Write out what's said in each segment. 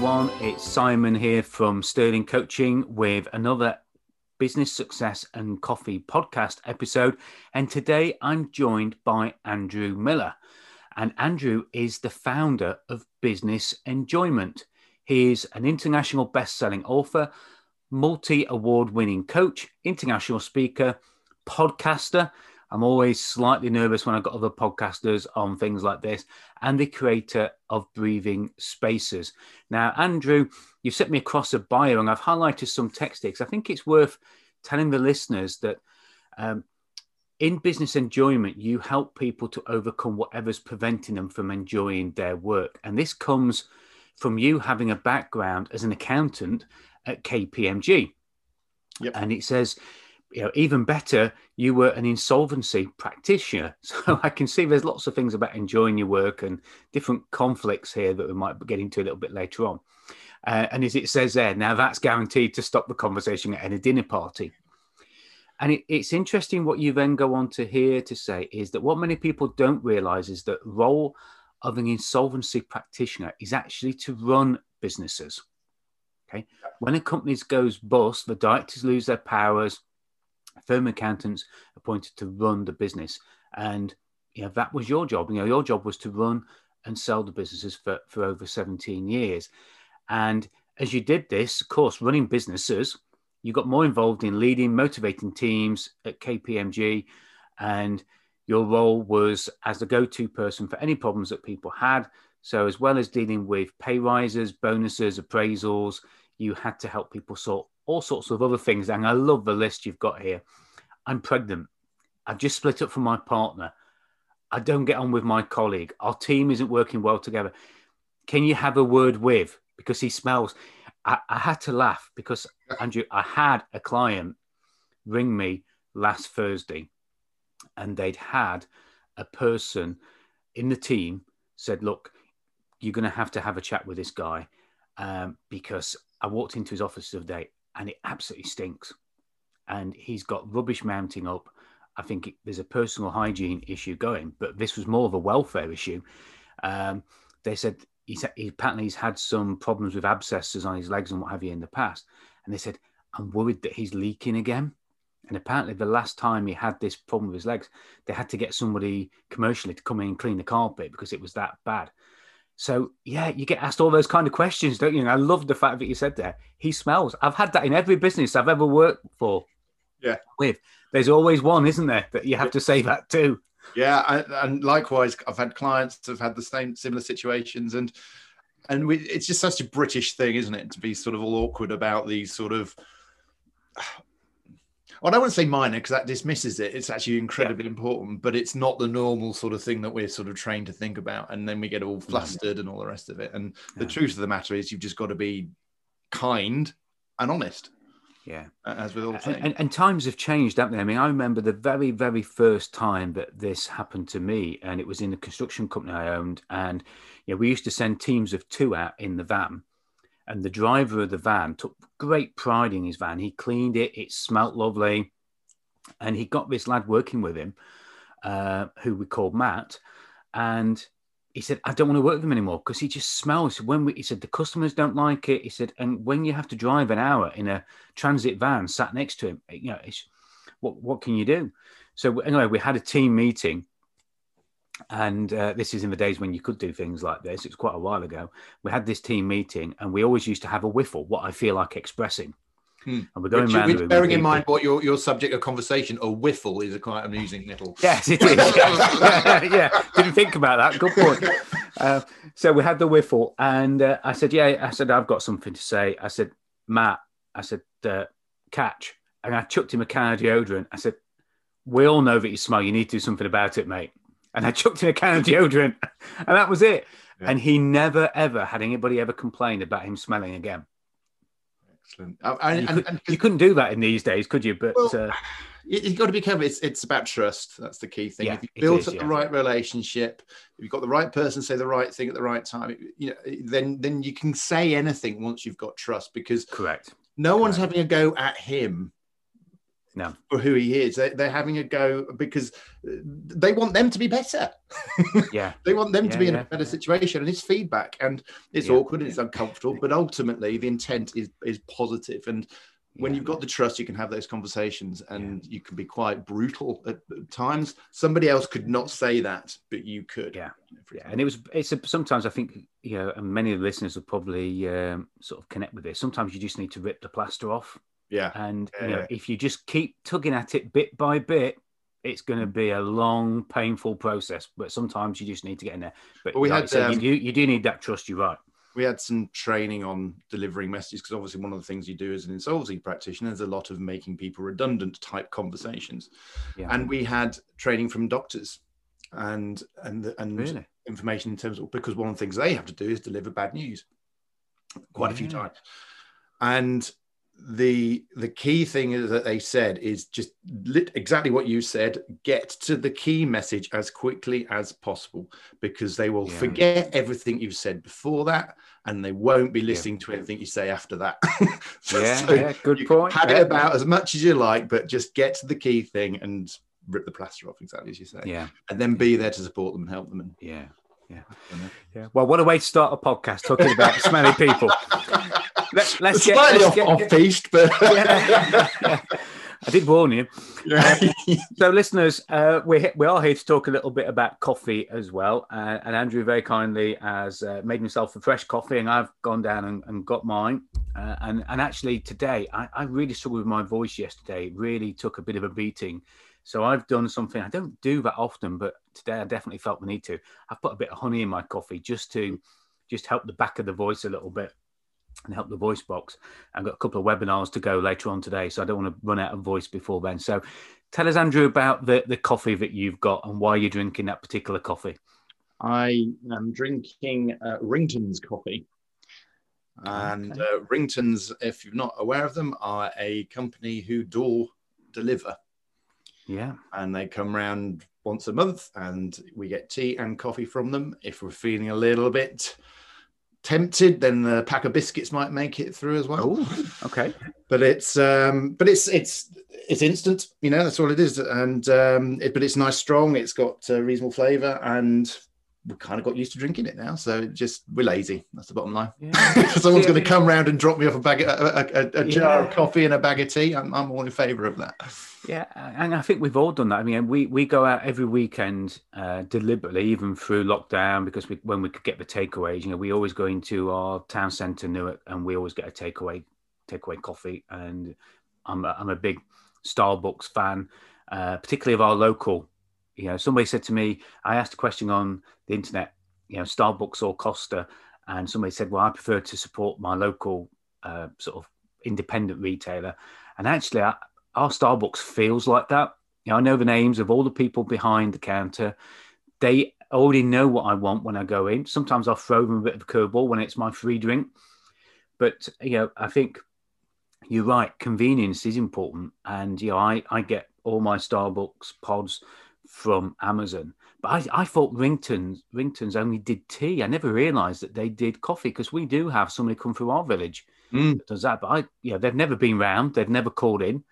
Everyone, it's Simon here from Sterling Coaching with another Business Success and Coffee podcast episode. And today I'm joined by Andrew Miller. And Andrew is the founder of Business Enjoyment. He's an international best selling author, multi award winning coach, international speaker, podcaster. I'm always slightly nervous when I've got other podcasters on things like this, and the creator of Breathing Spaces. Now, Andrew, you've sent me across a bio, and I've highlighted some text I think it's worth telling the listeners that um, in business enjoyment, you help people to overcome whatever's preventing them from enjoying their work. And this comes from you having a background as an accountant at KPMG. Yep. And it says, you know, even better, you were an insolvency practitioner. So I can see there's lots of things about enjoying your work and different conflicts here that we might get into a little bit later on. Uh, and as it says there, now that's guaranteed to stop the conversation at any dinner party. And it, it's interesting what you then go on to hear to say is that what many people don't realize is that role of an insolvency practitioner is actually to run businesses. Okay. When a company goes bust, the directors lose their powers, firm accountants appointed to run the business. And you know, that was your job. You know, your job was to run and sell the businesses for, for over 17 years. And as you did this, of course, running businesses, you got more involved in leading, motivating teams at KPMG. And your role was as the go to person for any problems that people had. So, as well as dealing with pay rises, bonuses, appraisals, you had to help people sort all sorts of other things. And I love the list you've got here. I'm pregnant. I've just split up from my partner. I don't get on with my colleague. Our team isn't working well together. Can you have a word with? Because he smells. I, I had to laugh because, Andrew, I had a client ring me last Thursday and they'd had a person in the team said, "Look, you're going to have to have a chat with this guy um, because I walked into his office the other day and it absolutely stinks, and he's got rubbish mounting up." I think it, there's a personal hygiene issue going, but this was more of a welfare issue. Um, they said he's, he apparently he's had some problems with abscesses on his legs and what have you in the past, and they said I'm worried that he's leaking again. And apparently, the last time he had this problem with his legs, they had to get somebody commercially to come in and clean the carpet because it was that bad. So, yeah, you get asked all those kind of questions, don't you? And I love the fact that you said that he smells. I've had that in every business I've ever worked for. Yeah. With there's always one, isn't there, that you have to say that too. Yeah, and likewise, I've had clients that have had the same similar situations, and and we, it's just such a British thing, isn't it, to be sort of all awkward about these sort of I don't want to say minor because that dismisses it. It's actually incredibly yeah. important, but it's not the normal sort of thing that we're sort of trained to think about. And then we get all mm-hmm. flustered and all the rest of it. And the truth of the matter is, you've just got to be kind and honest. Yeah. As with all things. And, and, and, times have changed, haven't they? I mean, I remember the very, very first time that this happened to me, and it was in the construction company I owned. And, you know, we used to send teams of two out in the van and the driver of the van took great pride in his van. He cleaned it, it smelt lovely. And he got this lad working with him, uh, who we called Matt. And he said, I don't want to work with him anymore because he just smells. When we, he said, the customers don't like it. He said, and when you have to drive an hour in a transit van sat next to him, you know, what, what can you do? So anyway, we had a team meeting and uh, this is in the days when you could do things like this. It's quite a while ago. We had this team meeting, and we always used to have a whiffle. What I feel like expressing. Hmm. And we're going which. Which, bearing in mind what your, your subject of conversation, a whiffle is a quite amusing little. Yes, it is. yeah, yeah, didn't think about that. Good point. Uh, so we had the whiffle, and uh, I said, "Yeah." I said, "I've got something to say." I said, "Matt," I said, uh, "Catch," and I chucked him a can of deodorant. I said, "We all know that you smell. You need to do something about it, mate." And I chucked in a can of deodorant, and that was it. Yeah. And he never ever had anybody ever complain about him smelling again. Excellent. And, you, and, could, couldn't do that in these days, could you? But Well, uh, you- you've got to be careful. It's, it's about trust. That's the key thing. Yeah, if you built up yeah. the right relationship, if you've got the right person say the right thing at the right time, you know, then then you can say anything once you've got trust because correct. no one's Correct. having a go at him No. for who he is. They, they're having a go because they want them to be better. Yeah. They want them to Yeah, be in a better situation, and it's feedback, and it's Yeah, awkward, and it's uncomfortable, but ultimately the intent is is positive. And when Yeah. you've got the trust, you can have those conversations, and you can be quite brutal at, at times. Somebody else could not say that, but you could. Yeah. Yeah, and it was. It's a, sometimes I think you know, and many of the listeners will probably um, sort of connect with this. Sometimes you just need to rip the plaster off, yeah, and Yeah, you know, yeah. if you just keep tugging at it bit by bit, it's going to be a long, painful process. But sometimes you just need to get in there. But, But we like had, you, said, um, you do you do need that trust. You're right. we had some training on delivering messages because obviously one of the things you do as an insolvency practitioner is a lot of making people redundant type conversations Yeah. and we had training from doctors and and and Really? information in terms of because one of the things they have to do is deliver bad news quite a few times and the the key thing is that they said is just lit, exactly what you said get to the key message as quickly as possible because they will Yeah. forget everything you've said before that and they won't be listening to anything you say after that Yeah, So yeah, good point. Yeah. it about as much as you like but just get to the key thing and rip the plaster off exactly as you say Yeah, and then be there to support them and help them and yeah, yeah, yeah. Well, what a way to start a podcast talking about smelly people. Let, let's get, slightly let's off, get- off piste but Yeah. I did warn you. Yeah. So, listeners, uh, we're we are here to talk a little bit about coffee as well. Uh, and Andrew very kindly has uh, made himself a fresh coffee, and I've gone down and, and got mine. Uh, and and actually today, I, I really struggled with my voice yesterday. It really took a bit of a beating. So I've done something I don't do that often, but today I definitely felt the need to. I've put a bit of honey in my coffee just to just help the back of the voice a little bit and help the voice box. I've got a couple of webinars to go later on today, so I don't want to run out of voice before then. So tell us, Andrew, about the, the coffee that you've got and why you're drinking that particular coffee. I am drinking uh, Ringtons coffee. And Okay. uh, Ringtons, if you're not aware of them, are a company who door deliver. Yeah. And they come round once a month and we get tea and coffee from them. If we're feeling a little bit tempted, then the pack of biscuits might make it through as well. Oh, okay. but it's um but it's it's it's instant you know that's all it is and um it, but it's nice strong it's got uh, reasonable flavor and we kind of got used to drinking it now so just we're lazy that's the bottom line Yeah. someone's going to come round and drop me off a bag of, a, a, a jar of coffee and a bag of tea I'm, I'm all in favor of that Yeah, and I think we've all done that. I mean, we we go out every weekend uh, deliberately, even through lockdown, because we, when we could get the takeaways, you know, we always go into our town centre, Newark, and we always get a takeaway takeaway coffee. And I'm a, I'm a big Starbucks fan, uh, particularly of our local. You know, somebody said to me, I asked a question on the internet, you know, Starbucks or Costa, and somebody said, well, I prefer to support my local uh, sort of independent retailer. And actually, I, our Starbucks feels like that. You know, I know the names of all the people behind the counter. They already know what I want when I go in. Sometimes I'll throw them a bit of a curveball when it's my free drink. But you know, I think you're right. Convenience is important, and you know, I I get all my Starbucks pods from Amazon. But I, I thought Ringtons Ringtons only did tea. I never realised that they did coffee because we do have somebody come through our village Mm. that does that. But I, you know, they've never been round. They've never called in.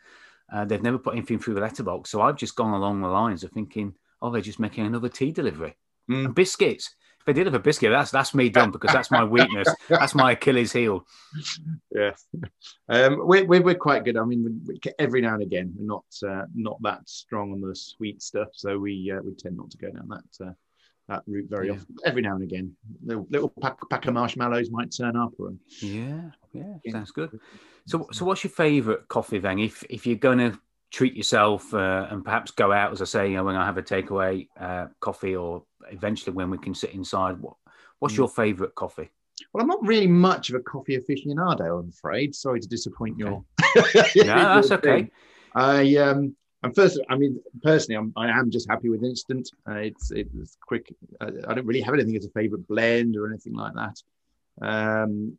Uh, they've never put anything through the letterbox. So I've just gone along the lines of thinking, oh, they're just making another tea delivery Mm. and biscuits. If they did have a biscuit, that's that's me done because that's my weakness. that's my Achilles heel. yeah um we're, we're, we're quite good i mean every now and again we're not uh, not that strong on the sweet stuff so we uh, we tend not to go down that uh, that route very Yeah. often every now and again little, little pack, pack of marshmallows might turn up or Yeah, yeah, Yeah. sounds good. So, so what's your favourite coffee then? If if you're going to treat yourself uh, and perhaps go out, as I say, you know, when I have a takeaway uh, coffee, or eventually when we can sit inside, what what's Mm. your favourite coffee? Well, I'm not really much of a coffee aficionado, I'm afraid. Sorry to disappoint you. No, that's okay. I um, I'm first. I mean, personally, I'm, I am just happy with instant. Uh, it's it's quick. I, I don't really have anything as a favorite blend or anything like that. Um,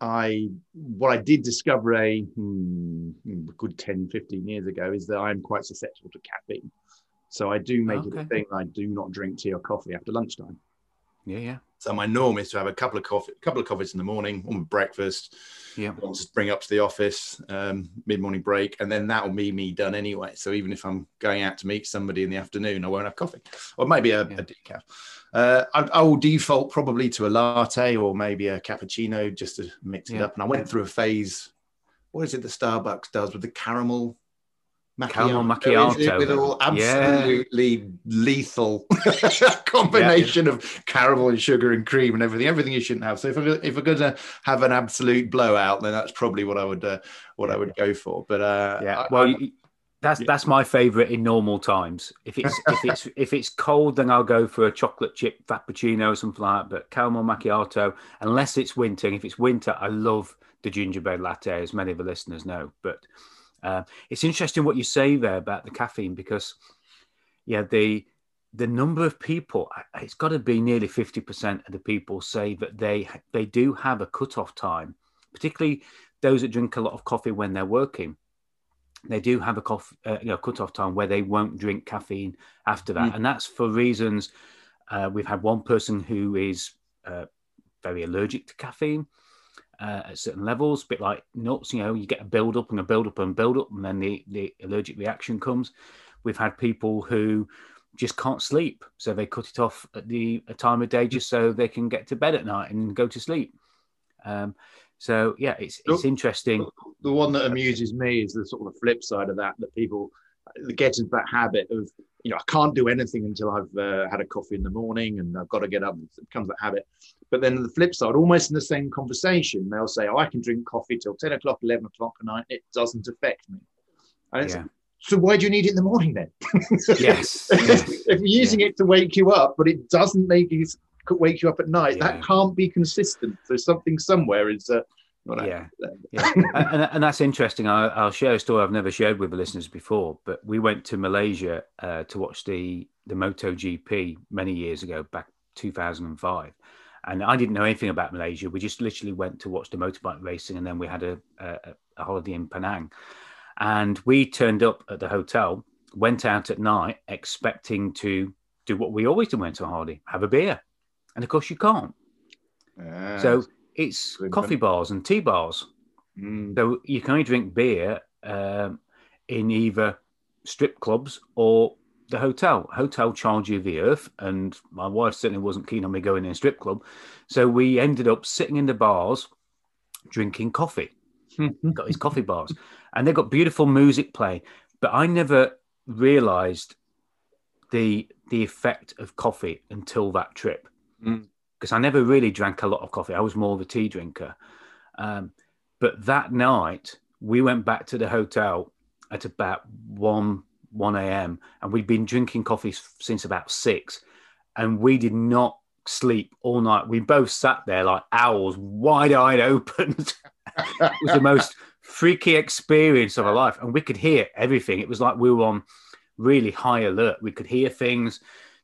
I what I did discover a hmm, good 10, 15 years ago is that I'm quite susceptible to caffeine. So I do make okay. it a thing. I do not drink tea or coffee after lunchtime. Yeah, yeah. So my norm is to have a couple of coffee, a couple of coffees in the morning, on breakfast. Yeah. Just bring up to the office, um, mid morning break, and then that will be me done anyway. So even if I'm going out to meet somebody in the afternoon, I won't have coffee, or maybe a, yeah. a decaf. Uh, I, I, will default probably to a latte or maybe a cappuccino just to mix it up. And I went through a phase. What is it that Starbucks does with the caramel? Macchiato, caramel macchiato with all absolutely yeah. lethal combination yeah. of caramel and sugar and cream and everything, everything you shouldn't have. So if I'm, if I'm going to have an absolute blowout, then that's probably what I would uh, what I would go for. But uh, yeah, well, I, that's that's my favorite in normal times. If it's if it's if it's cold, then I'll go for a chocolate chip frappuccino or something like that. But caramel macchiato, unless it's winter. And If it's winter, I love the gingerbread latte, as many of the listeners know. But uh, it's interesting what you say there about the caffeine because, yeah, the the number of people it's got to be nearly 50% of the people say that they they do have a cutoff time particularly those that drink a lot of coffee when they're working they do have a coffee, uh, you know, cut-off time where they won't drink caffeine after that, mm. and that's for reasons. Uh, we've had one person who is uh, very allergic to caffeine uh, at certain levels, a bit like nuts. You know, you get a build up and a build up and build up, and then the the allergic reaction comes. We've had people who just can't sleep, so they cut it off at the time of day just so they can get to bed at night and go to sleep. Um, so yeah, it's it's interesting. The one that amuses me is the sort of the flip side of that that people get into that habit of you know I can't do anything until I've uh, had a coffee in the morning and I've got to get up. It becomes that habit. But then the flip side, almost in the same conversation, they'll say, "Oh, I can drink coffee till ten o'clock, eleven o'clock at night. It doesn't affect me." And yeah. So why do you need it in the morning then? yes. if you're using yeah. it to wake you up, but it doesn't make you wake you up at night. Yeah. That can't be consistent. So something somewhere is. Uh, yeah, yeah. and, and, that's interesting. I, will share a story I've never shared with the listeners before. But we went to Malaysia uh, to watch the the MotoGP many years ago, back 2005, and I didn't know anything about Malaysia. We just literally went to watch the motorbike racing, and then we had a, a, a holiday in Penang. And we turned up at the hotel, went out at night, expecting to do what we always do when to a holiday, have a beer. And of course, you can't. So it's coffee bars and tea bars. Mm. So you can only drink beer um, in either strip clubs or the hotel. Hotel charge you the earth, and my wife certainly wasn't keen on me going in a strip club. So we ended up sitting in the bars drinking coffee. got these coffee bars, and they got beautiful music playing. But I never realised the the effect of coffee until that trip. Mm because I never really drank a lot of coffee. I was more of a tea drinker. Um, but that night, we went back to the hotel at about 1 1 a.m. and we'd been drinking coffee since about six, and we did not sleep all night. We both sat there like owls, wide eyed open. it was the most freaky experience of our life, and we could hear everything. It was like we were on really high alert. We could hear things.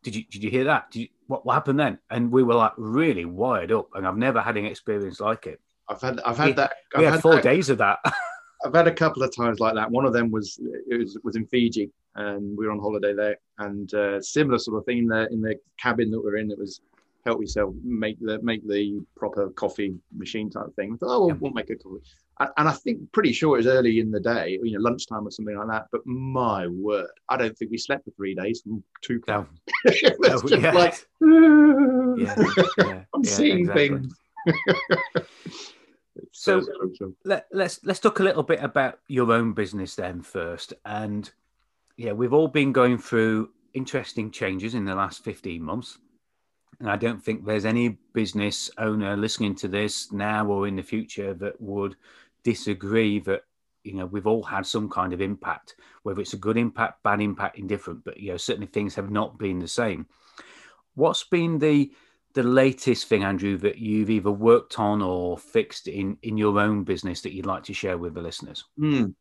Did you did you hear that? You, what, what happened then? And we were like really wired up, and I've never had an experience like it. I've had I've had we, that. I've we had, had four that, days of that. I've had a couple of times like that. One of them was it was was in Fiji, and we were on holiday there, and uh, similar sort of thing in the in the cabin that we we're in. It was help yourself make the make the proper coffee machine type thing. I thought, oh, we'll, yeah. we'll make a coffee. And I think pretty sure it was early in the day, you know, lunchtime or something like that. But my word, I don't think we slept for three days two no. no, just yeah. like ah. yeah, yeah, I'm seeing exactly. things. so, so let, let's let's talk a little bit about your own business then first. And yeah, we've all been going through interesting changes in the last 15 months. And I don't think there's any business owner listening to this now or in the future that would disagree that you know we've all had some kind of impact, whether it's a good impact, bad impact, indifferent. But you know certainly things have not been the same. What's been the the latest thing, Andrew, that you've either worked on or fixed in in your own business that you'd like to share with the listeners? Mm.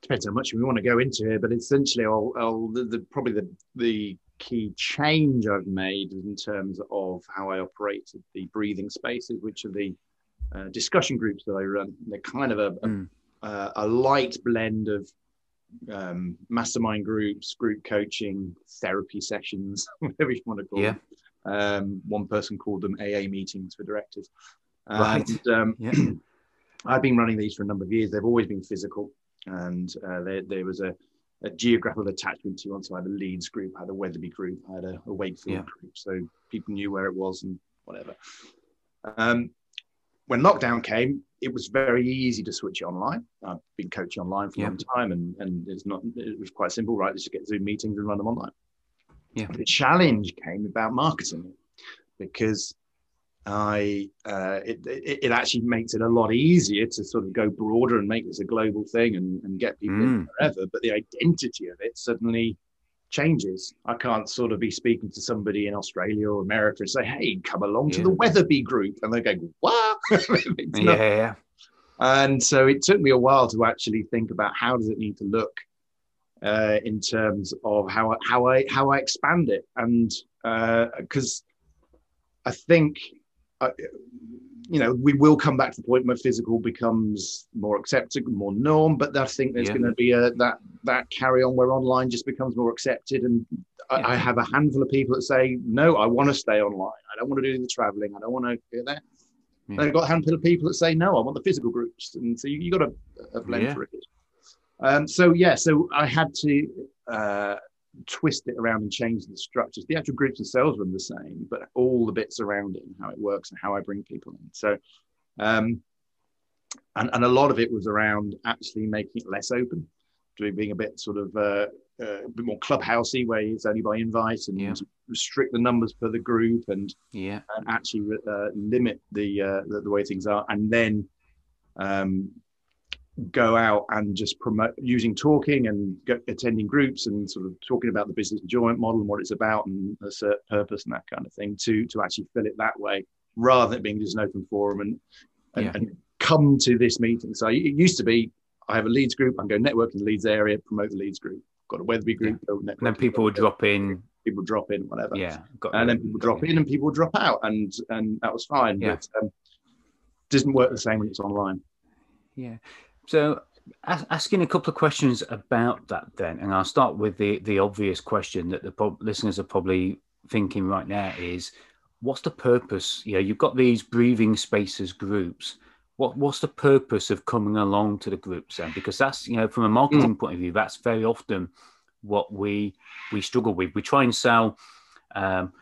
Depends how much we want to go into here, but essentially, I'll, I'll the, the, probably the the key change I've made in terms of how I operated the breathing spaces, which are the uh, discussion groups that I run. They're kind of a, Mm. a, a light blend of um, mastermind groups, group coaching, therapy sessions, whatever you want to call Yeah. them. Um, one person called them AA meetings for directors. Right. And, um, Yeah. I've been running these for a number of years. They've always been physical, and uh, there, there was a, a geographical attachment to one. So I had a Leeds group, I had a Wetherby group, I had a, a Wakefield Yeah. group, so people knew where it was and whatever. Um, when lockdown came, it was very easy to switch it online. I've been coaching online for Yeah. a long time, and and it's not. It was quite simple, right? Just get Zoom meetings and run them online. Yeah. The challenge came about marketing because I uh, it, it it actually makes it a lot easier to sort of go broader and make this a global thing and, and get people in Mm. wherever. But the identity of it suddenly changes. I can't sort of be speaking to somebody in Australia or America and say, "Hey, come along to the Wetherby group," and they go, "What?" Yeah, and so it took me a while to actually think about how does it need to look uh, in terms of how how I how I expand it, and because I think uh, you know we will come back to the point where physical becomes more accepted, more norm, but I think there's Yeah. going to be a that that carry on where online just becomes more accepted, and I, Yeah. I have a handful of people that say no, I want to stay online, I don't want to do the traveling, I don't want to do that. Yeah. And I've got a handful of people that say no, I want the physical groups, and so you, you got a, a blend Yeah. for it. Um, so yeah, so I had to uh, twist it around and change the structures. The actual groups themselves were the same, but all the bits around it and how it works and how I bring people in. So, um, and and a lot of it was around actually making it less open, doing being a bit sort of uh, uh, a bit more clubhousey, where it's only by invite and Yeah. restrict the numbers per the group and Yeah. and actually uh, limit the, uh, the the way things are, and then um, go out and just promote using talking and go, attending groups and sort of talking about the business enjoyment model and what it's about and a certain purpose and that kind of thing to to actually fill it that way rather than being just an open forum and and, Yeah. and come to this meeting. So it used to be I have a Leeds group, I'm going to network in the Leeds area, promote the Leeds group. Got a Wetherby group, go network. And then people would drop in. people drop in, whatever Yeah. Got and then people drop in and people drop out and and that was fine Yeah. but um, doesn't work the same when it's online Yeah. So as- asking a couple of questions about that then, and I'll start with the the obvious question that the listeners are probably thinking right now is, what's the purpose? You know, you've got these breathing spaces groups. What what's the purpose of coming along to the groups then? Because that's you know, from a marketing point of view, that's very often what we we struggle with. We try and sell, um,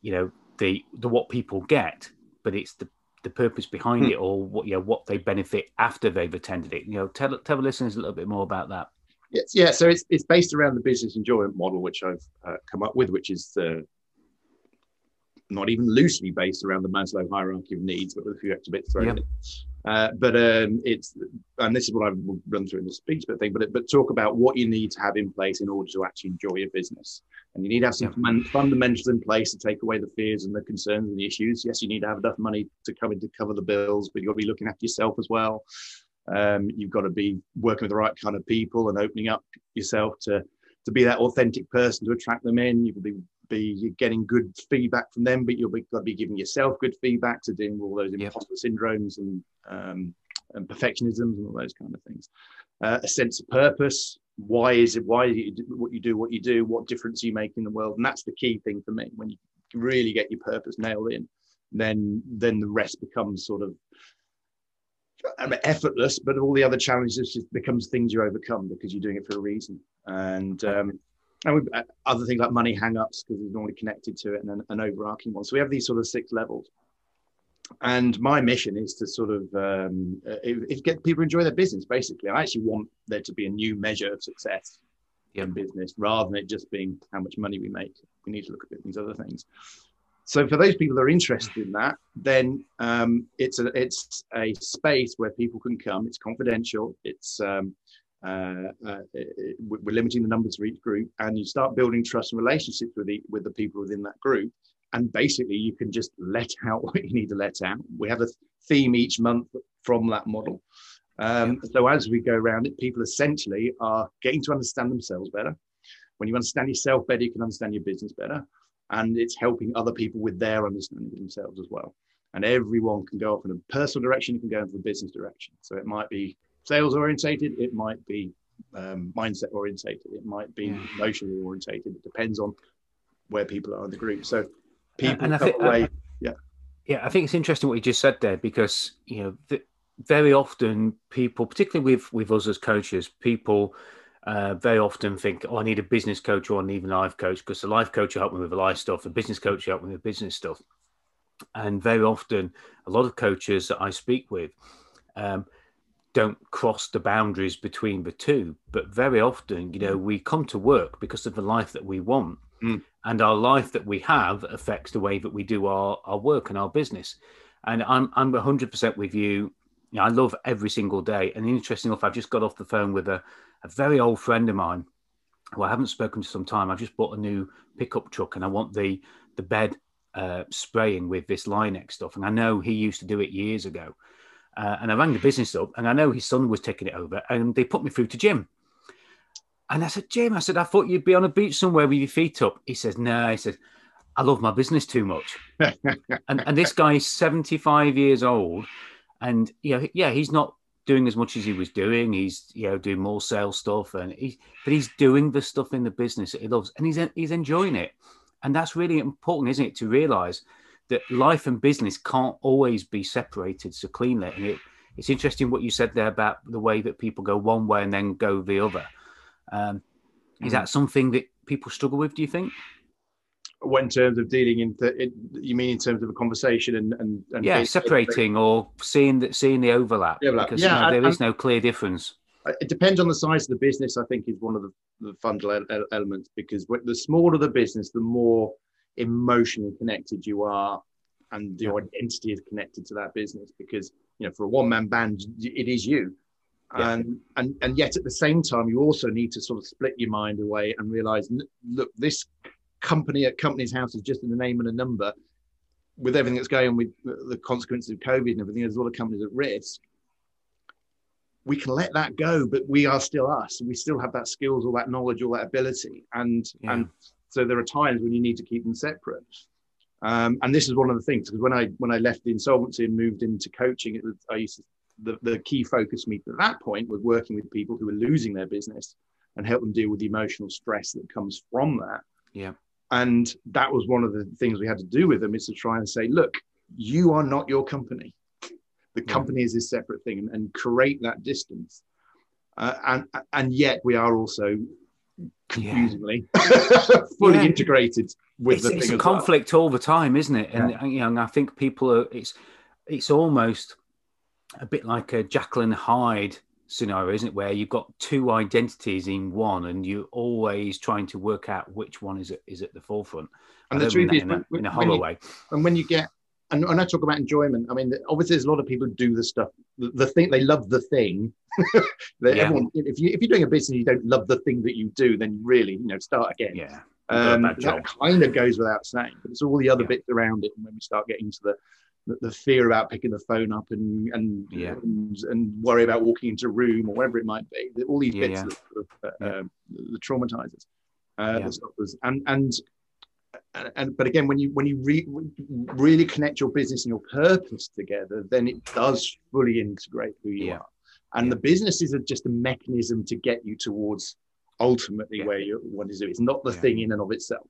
you know, the the what people get, but it's the the purpose behind Hmm. it or what you know what they benefit after they've attended it. You know, tell tell the listeners a little bit more about that. yes yeah so it's, it's based around the business enjoyment model which i've uh, come up with which is uh, not even loosely based around the maslow hierarchy of needs but with a few extra bits thrown in uh, but um, it's and this is what I've run through in the speech, but thing, but but talk about what you need to have in place in order to actually enjoy your business, and you need to have some Yeah. fun- fundamentals in place to take away the fears and the concerns and the issues. Yes, you need to have enough money to come in to cover the bills, but you've got to be looking after yourself as well. Um, you've got to be working with the right kind of people and opening up yourself to to be that authentic person to attract them in. You'll be be you're getting good feedback from them, but you'll be got to be giving yourself good feedback to dealing with all those Yep. imposter syndromes and um, and perfectionisms and all those kind of things. Uh, a sense of purpose. Why is it? Why do you do what you do? What you do? What difference you make in the world? And that's the key thing for me. When you really get your purpose nailed in, then then the rest becomes sort of effortless. But all the other challenges just becomes things you overcome because you're doing it for a reason. And um, and we, uh, other things like money hang-ups because it's normally connected to it and an, an overarching one. So we have these sort of six levels. And my mission is to sort of um, uh, get people enjoy their business basically. I actually want there to be a new measure of success in business rather than it just being how much money we make. We need to look at these other things. So for those people that are interested in that then um, it's a it's a space where people can come. It's confidential. It's um, uh, uh, we're limiting the numbers for each group and you start building trust and relationships with the with the people within that group and basically you can just let out what you need to let out. We have a theme each month from that model. Um, So as we go around it, people essentially are getting to understand themselves better. When you understand yourself better, you can understand your business better, and it's helping other people with their understanding of themselves as well. and everyone can go off in a personal direction, it can go into a business direction. So it might be sales orientated, it might be um, mindset orientated, it might be yeah. emotionally orientated. It depends on where people are in the group. So people and I think, away, uh, yeah, yeah. I think it's interesting what you just said there because you know the, very often people, particularly with with us as coaches, people. Uh, very often think, oh, I need a business coach or I need a life coach because the life coach will help me with the life stuff, the business coach will help me with business stuff. And very often, a lot of coaches that I speak with um, don't cross the boundaries between the two. But very often, you know, we come to work because of the life that we want. Mm. And our life that we have affects the way that we do our, our work and our business. And I'm, I'm 100% with you. you know, I love every single day. And interesting enough, I've just got off the phone with a, a very old friend of mine who I haven't spoken to some time. I've just bought a new pickup truck and I want the, the bed uh, spraying with this Line-X stuff. And I know he used to do it years ago. Uh, and I rang the business up, and I know his son was taking it over, and they put me through to Jim. And I said, Jim, I said, I thought you'd be on a beach somewhere with your feet up. He says, No, he says, I love my business too much. and, and this guy is 75 years old, and you know, yeah, he's not doing as much as he was doing. He's you know doing more sales stuff, and he, but he's doing the stuff in the business that he loves, and he's he's enjoying it. And that's really important, isn't it, to realize that life and business can't always be separated so cleanly. And it, it's interesting what you said there about the way that people go one way and then go the other. Um. Is that something that people struggle with, do you think? What in terms of dealing in, the, you mean in terms of a conversation and, and, and yeah, separating or seeing that seeing the overlap, the overlap. because yeah, you know, there and, is no clear difference. It depends on the size of the business. I think is one of the, the fundamental elements because the smaller the business, the more emotionally connected you are and your identity is connected to that business because you know for a one man band it is you. Yeah. and and and yet at the same time you also need to sort of split your mind away and realize look this company at Companies House is just in the name and a number. With everything that's going on with the consequences of covid and everything there's a lot of companies at risk. We can let that go but we are still us. We still have that skills all that knowledge all that ability. And yeah. and so there are times when you need to keep them separate. Um, and this is one of the things because when I when I left the insolvency and moved into coaching, it was I used to, the the key focus me at that point was working with people who were losing their business and help them deal with the emotional stress that comes from that. Yeah. And that was one of the things we had to do with them is to try and say, look, you are not your company. The company yeah. is a separate thing and, and create that distance. Uh, and and yet we are also confusingly yeah. fully yeah. integrated with it's, the it's a conflict well. all the time isn't it and yeah. Uh, you know and i think people are it's it's almost a bit like a Jekyll and Hyde scenario isn't it where you've got two identities in one and you're always trying to work out which one is at, is at the forefront and the truth is in a, in a hollow you, way and when you get and when I talk about enjoyment, I mean, obviously, there's a lot of people who do the stuff, the, the thing, they love the thing. yeah. everyone, if, you, if you're doing a business you don't love the thing that you do, then really, you know, start again. Yeah. Um, that kind of goes without saying, but it's all the other yeah. bits around it. And when we start getting to the, the, fear about picking the phone up and and, yeah. and, and worry about walking into a room or whatever it might be, all these bits yeah. that uh, um, the traumatizers, uh, the stoppers, and and and but again when you when you re, really connect your business and your purpose together then it does fully integrate who you yeah. are and yeah. the businesses are just a mechanism to get you towards ultimately yeah. where you want to do it's not the thing in and of itself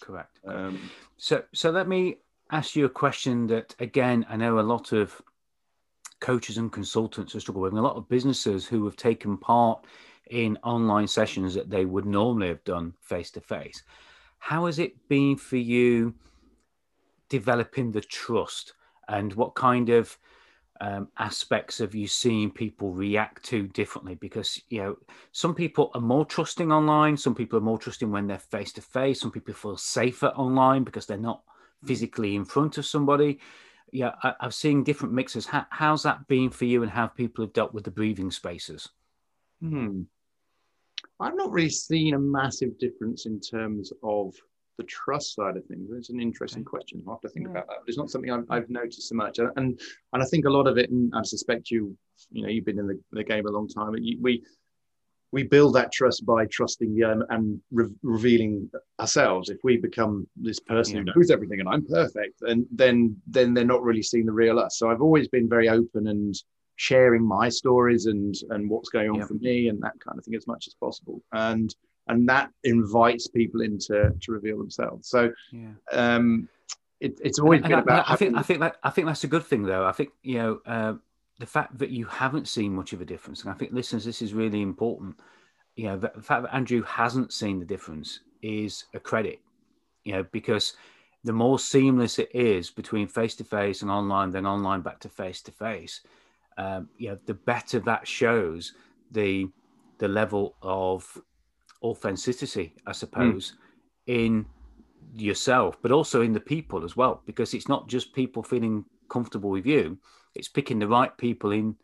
correct um, so so let me ask you a question that again i know a lot of coaches and consultants are struggling with a lot of businesses who have taken part in online sessions that they would normally have done face to face how has it been for you developing the trust? And what kind of um, aspects have you seen people react to differently? Because you know some people are more trusting online some people are more trusting when they're face to face some people feel safer online because they're not physically in front of somebody. Yeah I, have seen different mixes. How, how's that been for you and how people have dealt with the breathing spaces? Hmm. I've not really seen a massive difference in terms of the trust side of things. It's an interesting okay. question. I'll have to think yeah. about that. But it's not something I've, I've, noticed so much. And, and I think a lot of it, and I suspect you, you know, you've been in the, the game a long time. You, we we build that trust by trusting the um, and re- revealing ourselves. If we become this person yeah. who knows everything and I'm perfect, and then then they're not really seeing the real us. So I've always been very open and sharing my stories and and what's going on yeah. for me and that kind of thing as much as possible. And and that invites people into to reveal themselves. So yeah. um, it, it's always and, been and about. I, I think I think that I think that's a good thing though. I think you know. Uh, the fact that you haven't seen much of a difference, and I think listeners, this is really important. You know, the fact that Andrew hasn't seen the difference is a credit. You know, because the more seamless it is between face to face and online, then online back to face to face, you know, the better that shows the the level of authenticity, I suppose, mm. in yourself, but also in the people as well, because it's not just people feeling comfortable with you it's picking the right people in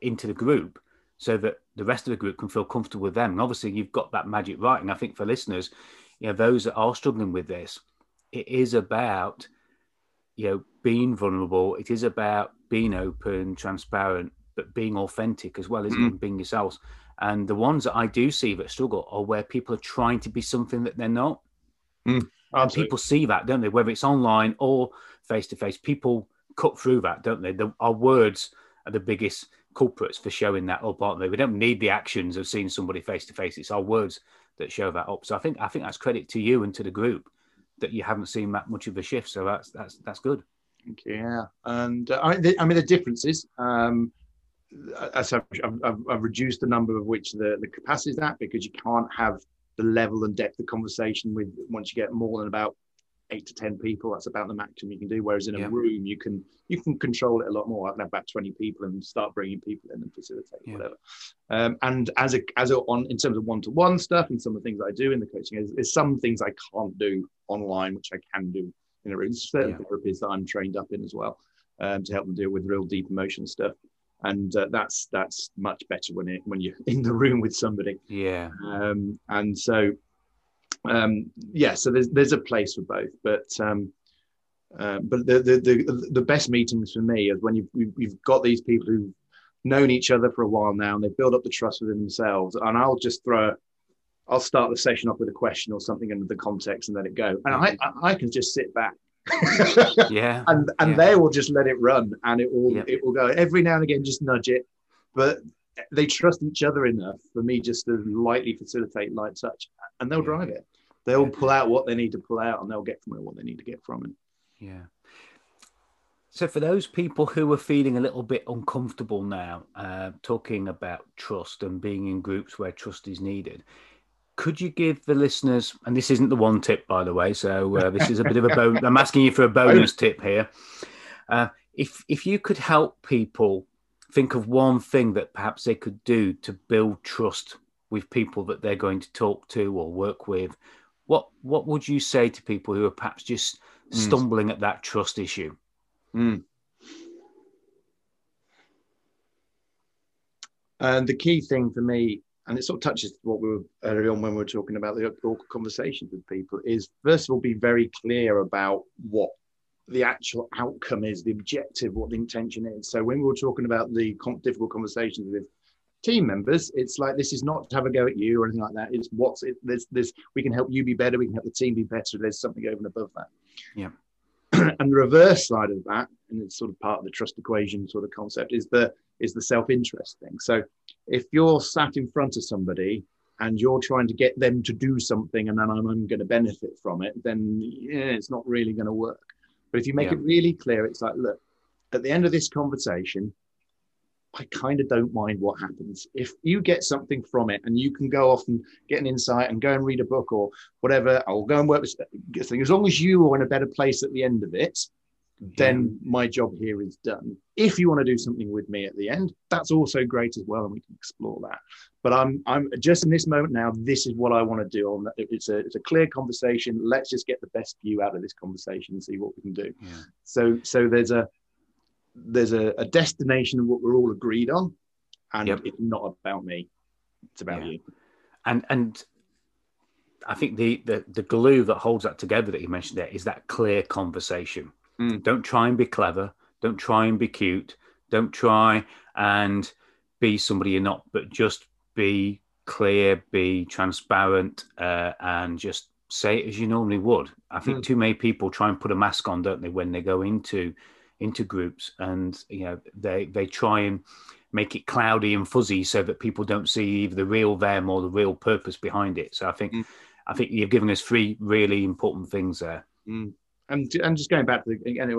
into the group so that the rest of the group can feel comfortable with them. And obviously, you've got that magic right. And I think for listeners, you know, those that are struggling with this, it is about, you know, being vulnerable. It is about being open, transparent, but being authentic as well, isn't mm-hmm. it? Being yourselves. And the ones that I do see that struggle are where people are trying to be something that they're not. Mm, and people see that, don't they? Whether it's online or face to face, people cut through that, don't they? The, our words are the biggest culprits for showing that up, aren't they? We don't need the actions of seeing somebody face to face. It's our words that show that up. So I think I think that's credit to you and to the group that you haven't seen that much of a shift. So that's that's that's good. Thank you. Yeah, and uh, I, mean, the, I mean the differences. Um, as I've, I've, I've, reduced the number of which the, the capacity is that because you can't have the level and depth of conversation with once you get more than about eight to ten people. That's about the maximum you can do. Whereas in a yeah. room, you can you can control it a lot more. I can have about twenty people and start bringing people in and facilitate yeah. whatever. Um, and as a as a on in terms of one to one stuff and some of the things I do in the coaching is, is some things I can't do online, which I can do in a room. Certain yeah. therapies that I'm trained up in as well um, to help them deal with real deep emotion stuff and uh, that's that's much better when it when you're in the room with somebody. Yeah. Um, and so um, yeah, so there's there's a place for both, but um, uh, but the, the, the the best meetings for me is when you've you've got these people who've known each other for a while now and they build up the trust within themselves, and I'll just throw. I'll start the session off with a question or something in the context and let it go, and I I, I can just sit back yeah and and yeah. they will just let it run and it will yep. it will go every now and again just nudge it but they trust each other enough for me just to lightly facilitate light touch and they'll yeah. drive it they'll pull out what they need to pull out and they'll get from it what they need to get from it. Yeah. So, for those people who are feeling a little bit uncomfortable now, uh, talking about trust and being in groups where trust is needed, could you give the listeners, and this isn't the one tip, by the way, so uh, this is a bit of a bonus. I'm asking you for a bonus tip here. Uh, if if you could help people think of one thing that perhaps they could do to build trust with people that they're going to talk to or work with what what would you say to people who are perhaps just mm. stumbling mm. at that trust issue? Mm. And the key thing for me, and it sort of touches what we were earlier on when we were talking about the awkward conversations with people, is first of all be very clear about what the actual outcome is, the objective, what the intention is. So when we were talking about the difficult conversations with team members, it's like this is not to have a go at you or anything like that. It's what's it. There's there's we can help you be better. We can help the team be better. There's something over and above that. Yeah. and the reverse side of that, and it's sort of part of the trust equation sort of concept, is the is the self interest thing. So if you're sat in front of somebody and you're trying to get them to do something, and then I'm, I'm going to benefit from it, then yeah, it's not really going to work. But if you make yeah. it really clear, it's like, look, at the end of this conversation, I kind of don't mind what happens. If you get something from it and you can go off and get an insight and go and read a book or whatever, I'll go and work with thing. As long as you are in a better place at the end of it, then my job here is done. If you want to do something with me at the end, that's also great as well, and we can explore that. But I'm I'm just in this moment now. This is what I want to do. It's a it's a clear conversation. Let's just get the best view out of this conversation and see what we can do. Yeah. So so there's a there's a, a destination of what we're all agreed on, and yep. it's not about me; it's about yeah. you. And and I think the, the the glue that holds that together that you mentioned there is that clear conversation. Mm. Don't try and be clever. Don't try and be cute. Don't try and be somebody you're not, but just be clear, be transparent, uh, and just say it as you normally would. I think mm. too many people try and put a mask on, don't they, when they go into into groups, and you know they they try and make it cloudy and fuzzy so that people don't see either the real them or the real purpose behind it. So I think mm. I think you've given us three really important things there. Mm. And, and just going back to the, again,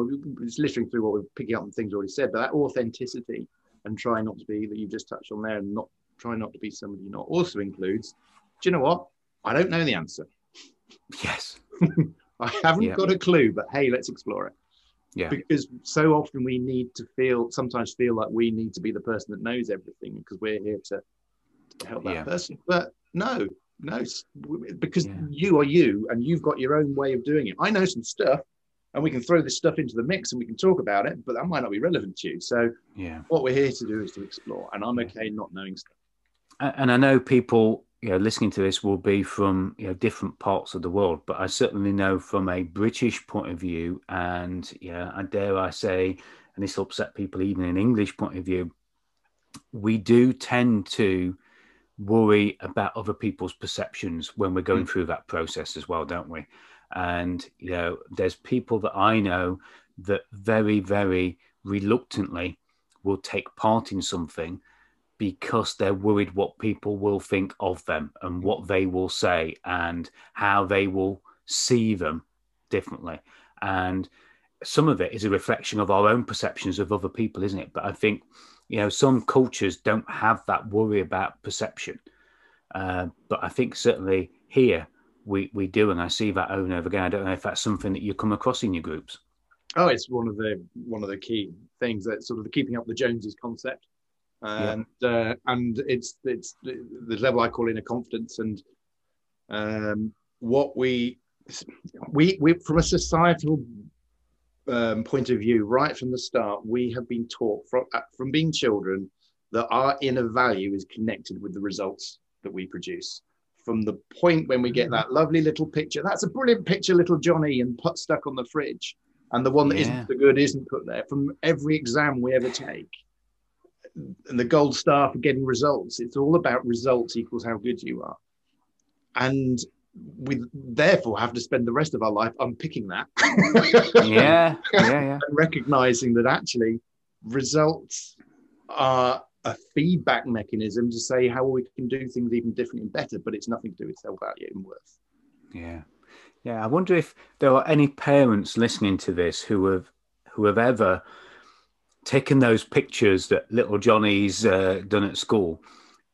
it's listening through what we're picking up on things already said, but that authenticity and trying not to be that you just touched on there and not try not to be somebody you're not also includes, do you know what? I don't know the answer. Yes. I haven't yeah. got a clue, but hey, let's explore it. Yeah. Because so often we need to feel, sometimes feel like we need to be the person that knows everything because we're here to, to help that yeah. person. But no, no, because yeah. you are you and you've got your own way of doing it. I know some stuff and we can throw this stuff into the mix and we can talk about it, but that might not be relevant to you. So, yeah, what we're here to do is to explore, and I'm okay not knowing stuff. And I know people you know, listening to this will be from you know different parts of the world, but I certainly know from a British point of view, and yeah, I dare I say, and this will upset people even in English point of view, we do tend to worry about other people's perceptions when we're going mm. through that process as well, don't we? And you know, there's people that I know that very, very reluctantly will take part in something because they're worried what people will think of them and what they will say and how they will see them differently. And some of it is a reflection of our own perceptions of other people, isn't it? But I think, you know, some cultures don't have that worry about perception. Uh, but I think certainly here we, we do, and I see that over and over again. I don't know if that's something that you come across in your groups. Oh, it's one of the one of the key things that sort of the keeping up the Joneses concept and yeah. uh, and it's it's the level I call inner confidence and um, what we we we from a societal um, point of view right from the start we have been taught from uh, from being children that our inner value is connected with the results that we produce from the point when we get that lovely little picture that's a brilliant picture little johnny and put stuck on the fridge and the one that yeah. not so good isn't put there from every exam we ever take and the gold star for getting results. It's all about results equals how good you are. And we therefore have to spend the rest of our life unpicking that. yeah, yeah, yeah. And recognizing that actually results are a feedback mechanism to say how we can do things even differently and better, but it's nothing to do with self value and worth. Yeah. Yeah. I wonder if there are any parents listening to this who have who have ever taken those pictures that little Johnny's uh, done at school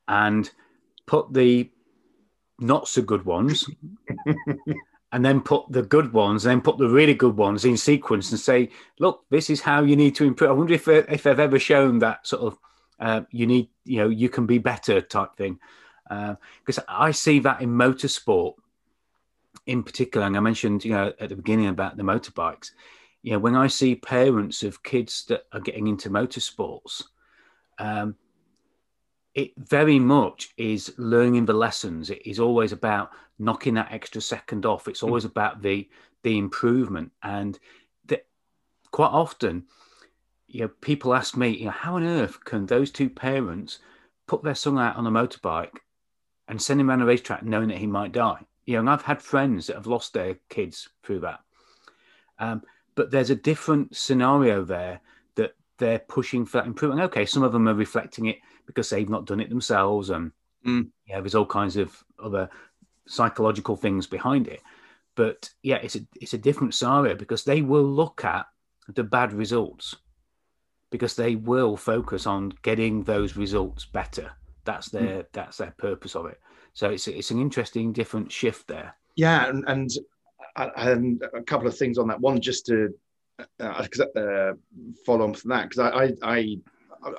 and put the not so good ones and then put the good ones and then put the really good ones in sequence and say, look, this is how you need to improve. I wonder if, uh, if they've ever shown that sort of uh, you need, you know, you can be better type thing. Because uh, I see that in motorsport in particular. And I mentioned, you know, at the beginning about the motorbikes you know, when I see parents of kids that are getting into motorsports, um, it very much is learning the lessons. It is always about knocking that extra second off. It's always mm. about the the improvement, and that quite often, you know, people ask me, you know, how on earth can those two parents put their son out on a motorbike and send him around a racetrack knowing that he might die? You know, and I've had friends that have lost their kids through that. Um, but there's a different scenario there that they're pushing for that improvement. Okay, some of them are reflecting it because they've not done it themselves, and mm. yeah, there's all kinds of other psychological things behind it. But yeah, it's a it's a different scenario because they will look at the bad results because they will focus on getting those results better. That's mm. their mm. that's their purpose of it. So it's it's an interesting different shift there. Yeah, and, and and a couple of things on that. One, just to uh, uh, follow on from that, because I, I, I,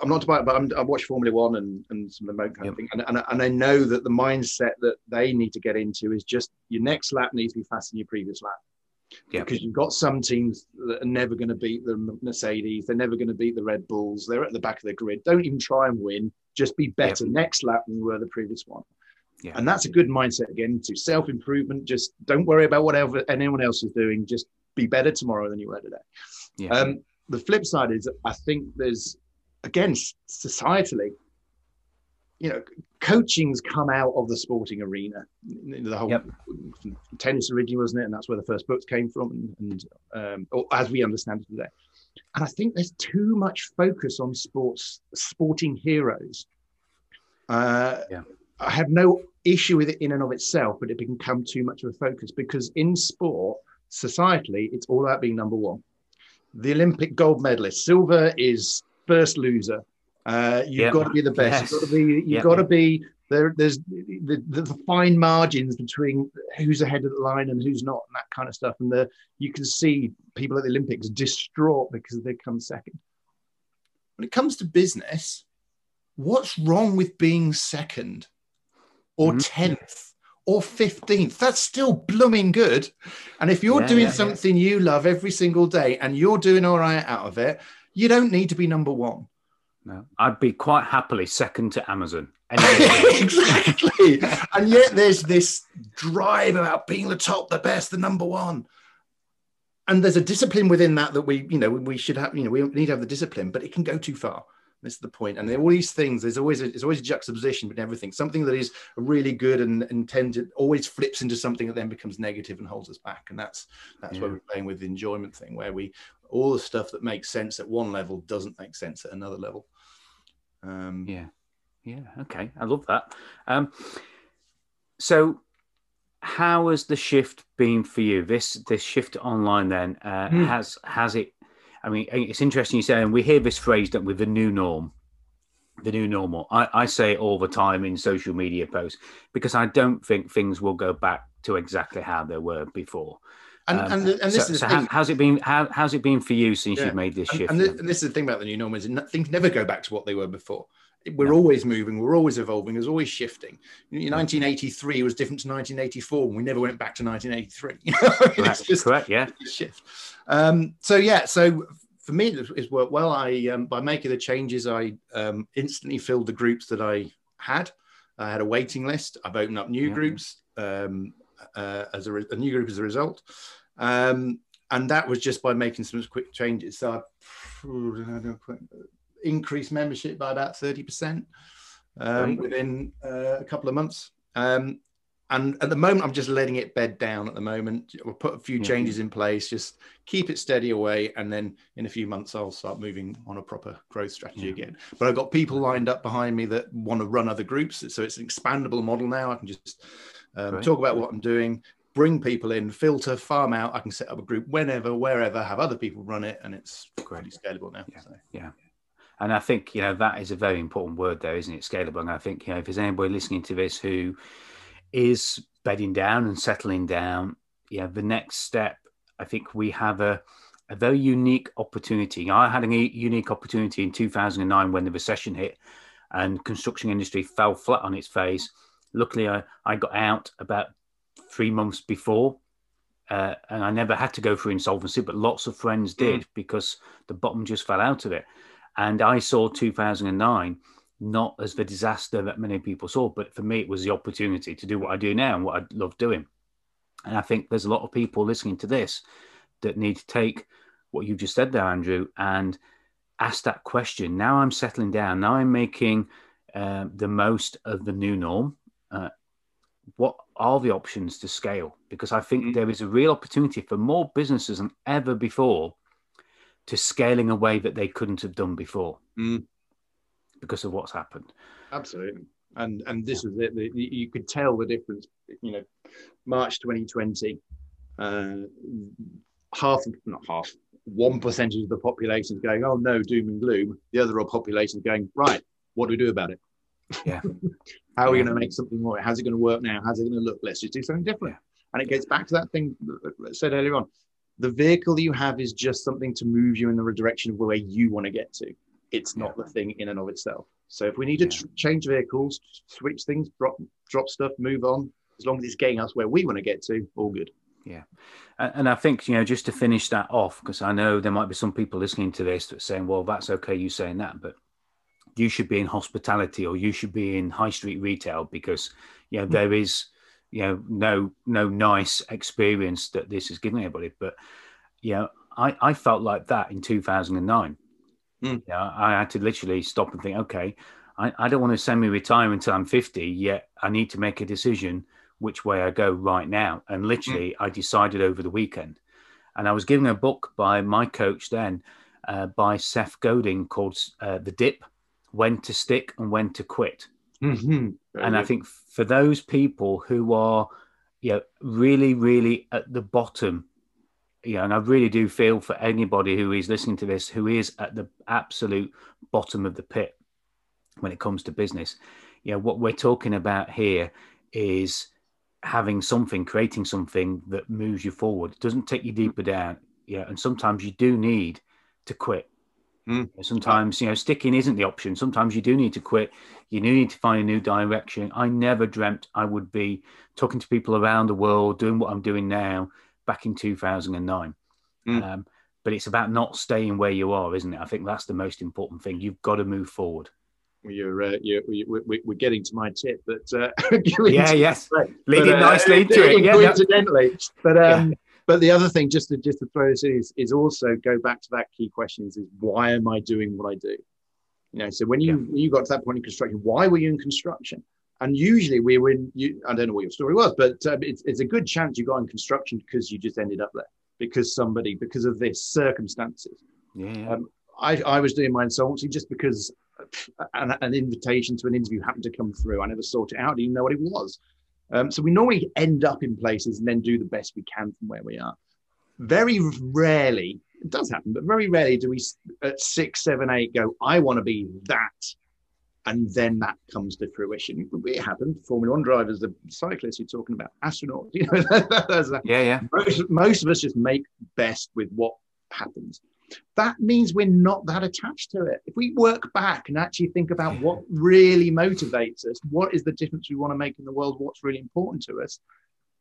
I'm not about, but I'm, I watch Formula One and, and some of the kind yep. of thing, and, and, and I know that the mindset that they need to get into is just your next lap needs to be faster than your previous lap. Yep. Because you've got some teams that are never going to beat the Mercedes, they're never going to beat the Red Bulls, they're at the back of the grid. Don't even try and win, just be better yep. next lap than you were the previous one. Yeah. And that's a good mindset again to self improvement. Just don't worry about whatever anyone else is doing. Just be better tomorrow than you were today. Yeah. Um, the flip side is, I think there's, again, societally, you know, coaching's come out of the sporting arena. The whole yep. tennis originally, wasn't it? And that's where the first books came from, and, and um, as we understand it today. And I think there's too much focus on sports, sporting heroes. Uh, yeah. I have no issue with it in and of itself, but it can become too much of a focus because in sport, societally, it's all about being number one. The Olympic gold medalist, silver is first loser. Uh, you've yep. got to be the best. Yes. You've got to be. You've yep. got to be there. There's the, the, the, fine margins between who's ahead of the line and who's not, and that kind of stuff. And the you can see people at the Olympics distraught because they come second. When it comes to business, what's wrong with being second or mm-hmm. 10th or 15th? That's still blooming good. And if you're yeah, doing yeah, something yeah. you love every single day and you're doing all right out of it, you don't need to be number one. No, I'd be quite happily second to Amazon. exactly. and yet there's this drive about being the top, the best, the number one. And there's a discipline within that that we, you know, we should have, you know, we need to have the discipline, but it can go too far. This is the point. And all these things, there's always a, there's always a juxtaposition between everything. Something that is really good and intended always flips into something that then becomes negative and holds us back. And that's that's yeah. where we're playing with the enjoyment thing, where we all the stuff that makes sense at one level doesn't make sense at another level. Um, yeah, yeah, okay, I love that. Um, so, how has the shift been for you? This this shift online then uh, mm. has has it? I mean, it's interesting you say, and we hear this phrase that with the new norm, the new normal. I, I say it all the time in social media posts because I don't think things will go back to exactly how they were before. And, um, and, and, this so, is so how, how's it been? How, how's it been for you since yeah. you've made this shift? And, and, this is the thing about the new normal is things never go back to what they were before. We're always moving. We're always evolving. There's always shifting. 1983 was different to 1984, and we never went back to 1983. You know, correct. just correct. Yeah, shift. Um, so yeah, so for me, it's worked well. I um, by making the changes, I um, instantly filled the groups that I had. I had a waiting list. I've opened up new yeah. groups um, uh, as a, a, new group as a result. Um, and that was just by making some quick changes. So I increased membership by about 30% um, within uh, a couple of months. Um, and at the moment, I'm just letting it bed down at the moment. We'll put a few mm-hmm. changes in place, just keep it steady away. And then in a few months, I'll start moving on a proper growth strategy yeah. again. But I've got people lined up behind me that want to run other groups. So it's an expandable model now. I can just um, talk about what I'm doing, bring people in, filter, farm out. I can set up a group whenever, wherever, have other people run it, and it's pretty scalable now. Yeah. So. yeah. And I think you know that is a very important word, there, isn't it? Scalable. And I think you know if there's anybody listening to this who is bedding down and settling down, yeah, the next step, I think we have a a very unique opportunity. I had a unique opportunity in 2009 when the recession hit and construction industry fell flat on its face. Luckily, I, I got out about three months before. Uh, and I never had to go through insolvency, but lots of friends hmm. did mm. because the bottom just fell out of it. And I saw 2009 not as the disaster that many people saw, but for me, it was the opportunity to do what I do now and what I love doing. And I think there's a lot of people listening to this that need to take what you just said there, Andrew, and ask that question. Now I'm settling down. Now I'm making uh, the most of the new norm. Uh, what are the options to scale? Because I think mm-hmm. there is a real opportunity for more businesses than ever before to scaling a way that they couldn't have done before mm. because of what's happened. Absolutely. And and this is it. You could tell the difference. You know, March 2020, uh, half, not half, one percentage of the population is going, oh no, doom and gloom. The other population is going, right, what do we do about it? Yeah. How are we going to make something more? How's it going to work now? How's it going to look? Let's just do something different. And it gets back to that thing I said earlier on. The vehicle you have is just something to move you in the direction of where you want to get to. It's not yeah. the thing in and of itself. So if we need to tr- change vehicles, switch things, drop drop stuff, move on, as long as it's getting us where we want to get to, all good. Yeah. And I think, you know, just to finish that off, because I know there might be some people listening to this that saying, well, that's okay, you saying that, but you should be in hospitality or you should be in high street retail because you know mm. there is you know no no nice experience that this is giving anybody but you know i i felt like that in 2009 mm. yeah i had to literally stop and think okay I, I don't want to semi retire until I'm 50, yet I need to make a decision which way I go right now. And literally, mm. I decided over the weekend. And I was given a book by my coach then, uh, by Seth Godin, called uh, The Dip When to Stick and When to Quit. Mm-hmm. And I think for those people who are, you know, really, really at the bottom, you know, and I really do feel for anybody who is listening to this who is at the absolute bottom of the pit when it comes to business. You know, what we're talking about here is having something, creating something that moves you forward. It doesn't take you deeper down. Yeah, and sometimes you do need to quit. Mm. Sometimes, you know, sticking isn't the option. Sometimes you do need to quit. You do need to find a new direction. I never dreamt I would be talking to people around the world, doing what I'm doing now back in 2009. Mm. Um, but it's about not staying where you are, isn't it? I think that's the most important thing. You've got to move forward you're, uh, you're, we're, we're getting to my tip, but uh, yeah, yes, leading uh, nicely into it, yeah, coincidentally. But um, yeah. But the other thing, just to just to throw this in, is, is also go back to that key question: is, why am I doing what I do? You know, so when you yeah. when you got to that point in construction, why were you in construction? And usually we were in. You, I don't know what your story was, but uh, it's, it's a good chance you got in construction because you just ended up there because somebody because of this circumstances. Yeah. Um, I, I was doing my insolvency just because an, an, invitation to an interview happened to come through. I never sought it out. I didn't know what it was. Um, so we normally end up in places and then do the best we can from where we are. Very rarely, it does happen, but very rarely do we at six, seven, eight go, I want to be that. And then that comes to fruition. It happened. Formula One drivers, the cyclists you're talking about, astronauts. You know, yeah, yeah. Most, most of us just make best with what happens that means we're not that attached to it. If we work back and actually think about what really motivates us, what is the difference we want to make in the world, what's really important to us.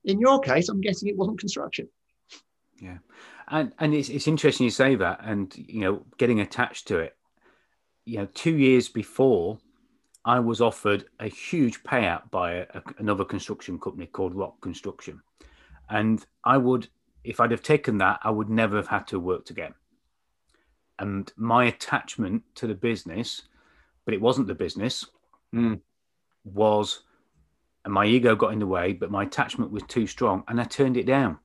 In your case, I'm guessing it wasn't construction. Yeah, and and it's it's interesting you say that, and you know, getting attached to it. You know, two years before, I was offered a huge payout by a, a, another construction company called Rock Construction, and I would, if I'd have taken that, I would never have had to work again and my attachment to the business, but it wasn't the business, mm. was, and my ego got in the way, but my attachment was too strong, and I turned it down.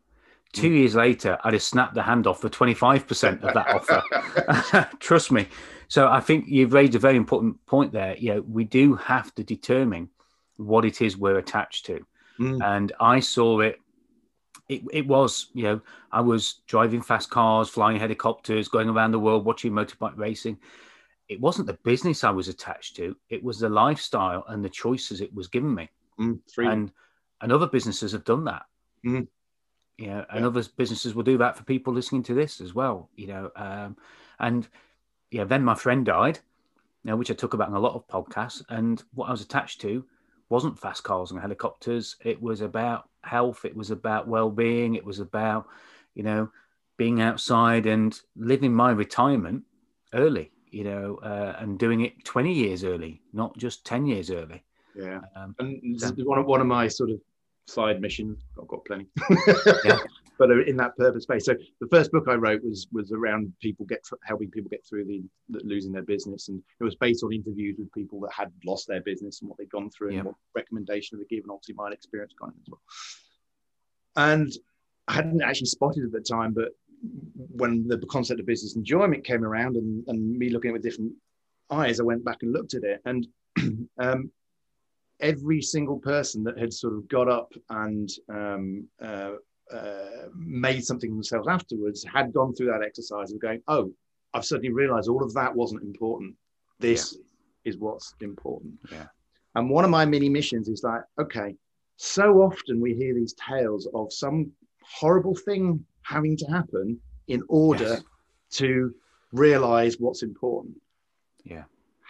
Two mm. years later, I'd have snapped the hand off for 25% of that offer. Trust me. So I think you've raised a very important point there. You know, we do have to determine what it is we're attached to. Mm. And I saw it it, it was, you know, I was driving fast cars, flying helicopters, going around the world, watching motorbike racing. It wasn't the business I was attached to, it was the lifestyle and the choices it was giving me. Mm, and and other businesses have done that. Mm. You know, and yeah. other businesses will do that for people listening to this as well. You know, um, and yeah, then my friend died, you know, which I talk about in a lot of podcasts. And what I was attached to wasn't fast cars and helicopters. It was about health. It was about well-being. It was about, you know, being outside and living my retirement early. You know, uh, and doing it 20 years early, not just 10 years early. Yeah. Um, and so, one of one of my sort of side missions. I've got plenty. yeah. but in that purpose space. So the first book I wrote was was around people get helping people get through the, the, losing their business, and it was based on interviews with people that had lost their business and what they'd gone through and what recommendation they given. Obviously, my experience kind of as well. And I hadn't actually spotted at the time, but when the concept of business enjoyment came around and, and me looking at it with different eyes, I went back and looked at it. And um, every single person that had sort of got up and um, uh, uh, made something themselves afterwards had gone through that exercise of going, oh, I've suddenly realized all of that wasn't important. This yeah. is what's important. Yeah. And one of my mini missions is like, okay, so often we hear these tales of some horrible thing having to happen in order yes. to realize what's important. Yeah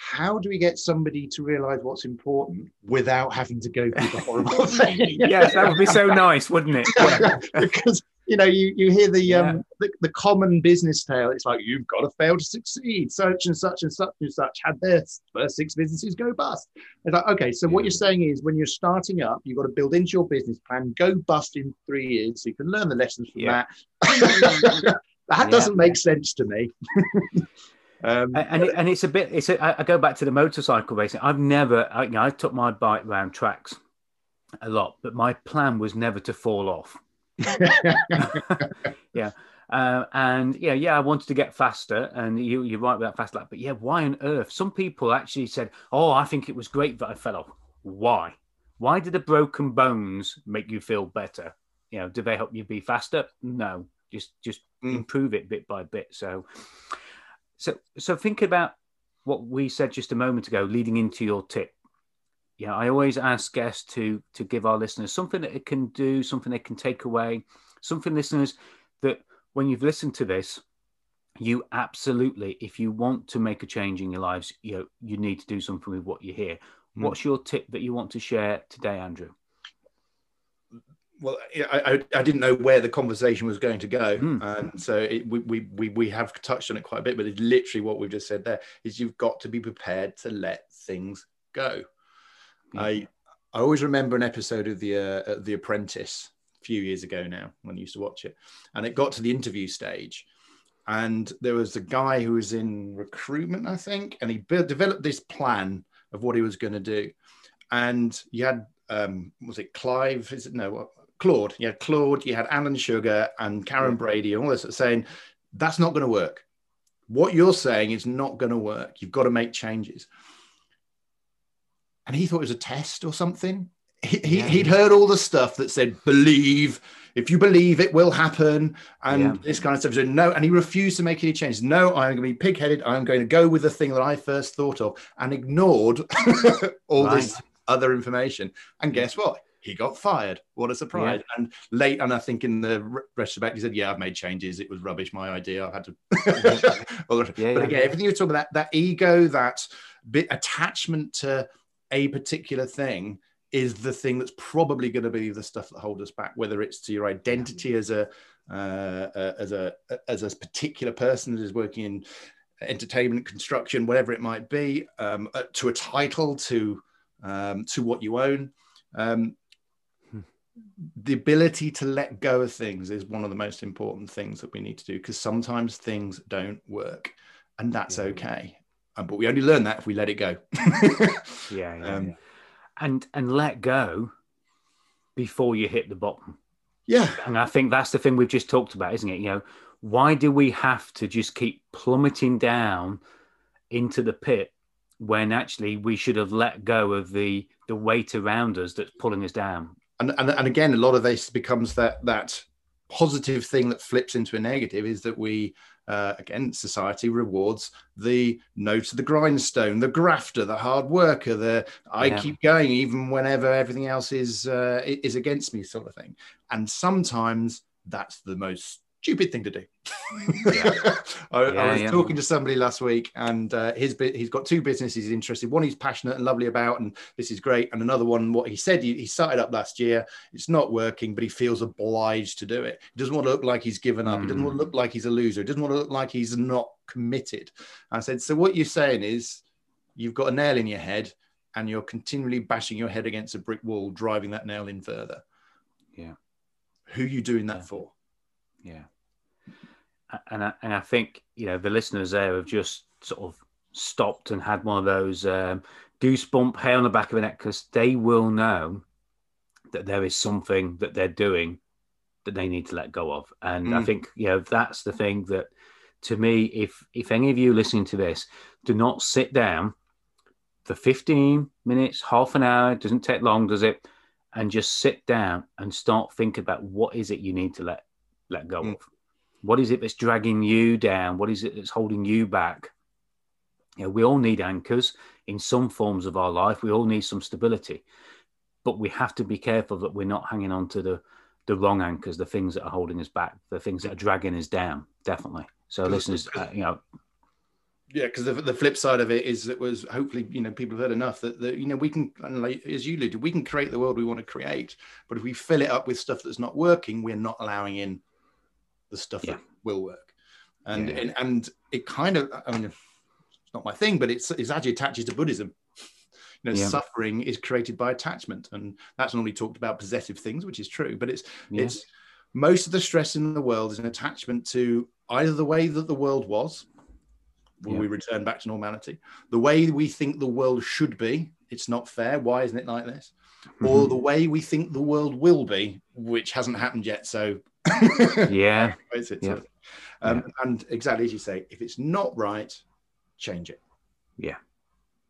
how do we get somebody to realize what's important without having to go through the horrible thing? yes, that would be so nice, wouldn't it? Because you know, you, you hear the, yeah. um, the, the common business tale. It's like you've got to fail to succeed. Such and such and such and such had their first six businesses go bust. It's like okay, so yeah. what you're saying is when you're starting up, you've got to build into your business plan, go bust in three years, so you can learn the lessons from that. that doesn't make sense to me. Um, and, and it's a bit. It's a, I go back to the motorcycle racing. I've never. I, you know, I took my bike around tracks a lot, but my plan was never to fall off. yeah. Uh, and yeah, yeah, I wanted to get faster, and you, you're right that fast lap. But yeah, why on earth? Some people actually said, "Oh, I think it was great that I fell off." Why? Why did the broken bones make you feel better? You know, do they help you be faster? No, just just mm. improve it bit by bit. So, so so think about what we said just a moment ago, leading into your tip. Yeah, I always ask guests to to give our listeners something that it can do, something they can take away, something listeners that when you've listened to this, you absolutely, if you want to make a change in your lives, you know, you need to do something with what you hear. Mm. What's your tip that you want to share today, Andrew? Well, I, I, I didn't know where the conversation was going to go, mm. and so it, we, we we we have touched on it quite a bit. But it's literally what we've just said there: is you've got to be prepared to let things go. Mm. I I always remember an episode of the uh, The Apprentice a few years ago now when I used to watch it, and it got to the interview stage, and there was a guy who was in recruitment, I think, and he built, developed this plan of what he was going to do. And you had, um, was it Clive? Is it no, Claude? You had Claude, you had Alan Sugar and Karren Brady and all this saying, that's not going to work. What you're saying is not going to work. You've got to make changes. And he thought it was a test or something. He, yeah. he, would heard all the stuff that said, believe, if you believe it will happen and yeah. this kind of stuff. So no, and he refused to make any changes. No, I'm going to be pig-headed. I'm going to go with the thing that I first thought of and ignored all right. this other information. And guess what? He got fired. What a surprise! Yeah. And late, and I think in the retrospect, he said, "Yeah, I've made changes. It was rubbish. My idea. I had to." yeah, but again, everything you're talking about, that ego, that bit attachment to a particular thing, is the thing that's probably going to be the stuff that hold us back, whether it's to your identity as a uh, uh, as a as a particular person that is working in entertainment, construction, whatever it might be, um, uh, to a title, to um, to what you own. Um. The ability to let go of things is one of the most important things that we need to do because sometimes things don't work, and that's yeah. okay. Um, but we only learn that if we let it go. yeah, yeah, um, yeah and and let go before you hit the bottom. Yeah. And I think that's the thing we've just talked about, isn't it? You know, why do we have to just keep plummeting down into the pit when actually we should have let go of the the weight around us that's pulling us down? And and, and again, a lot of this becomes that that positive thing that flips into a negative is that we uh, again, society rewards the no to the grindstone, the grafter, the hard worker, the I yeah. keep going even whenever everything else is uh, is against me, sort of thing. And sometimes that's the most stupid thing to do. Yeah. I, yeah, I, was yeah. talking to somebody last week, and uh, his he's got two businesses he's interested. One he's passionate and lovely about, and this is great. And another one, what he said he, he, started up last year. It's not working, but he feels obliged to do it. He doesn't want to look like he's given up. Mm. He doesn't want to mm. look like he's a loser. He doesn't want to look like he's not committed. I said, so what you're saying is, you've got a nail in your head, and you're continually bashing your head against a brick wall, driving that nail in further. Yeah. Who are you doing that for? Yeah and I, and I think you know the listeners there have just sort of stopped and had one of those um, goosebump hair on the back of the neck because they will know that there is something that they're doing that they need to let go of. And mm. I think you know that's the thing that to me, if if any of you listening to this, do not sit down for 15 minutes, half an hour, doesn't take long, does it? And just sit down and start thinking about what is it you need to let let go mm. of. What is it that's dragging you down? What is it that's holding you back? You know, we all need anchors in some forms of our life. We all need some stability, but we have to be careful that we're not hanging on to the the wrong anchors, the things that are holding us back, the things that are dragging us down. Definitely. So, listeners, uh, you know, yeah, because the, the flip side of it is that was hopefully you know people have heard enough that, that you know we can like, as you alluded we can create the world we want to create, but if we fill it up with stuff that's not working, we're not allowing in the stuff yeah. that will work. And, yeah. and and it kind of I mean it's not my thing, but it's it's actually attaches to Buddhism. You know, yeah. suffering is created by attachment, and that's normally talked about possessive things, which is true. But it's it's most of the stress in the world is an attachment to either the way that the world was, will Yeah. we return back to normality? The way we think the world should be, it's not fair. Why isn't it like this? Or Mhm. the way we think the world will be, which hasn't happened yet. So yeah, Is it Yeah. um, And exactly as you say, if it's not right, change it. Yeah.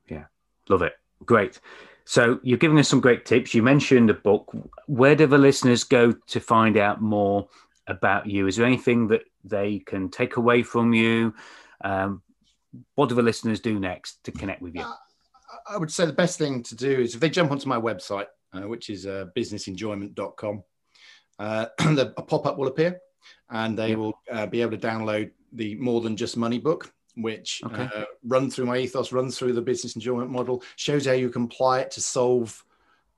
Yeah. Love it. Great. So you're giving us some great tips. You mentioned a book. Where do the listeners go to find out more about you? Is there anything that they can take away from you? Um, what do the listeners do next to connect with you? Uh, I would say the best thing to do is if they jump onto my website, uh, which is uh, businessenjoyment.com, uh, the, a pop up will appear and they will uh, be able to download the More Than Just Money book, which Okay. uh, runs through my ethos, runs through the business enjoyment model, shows how you can apply it to solve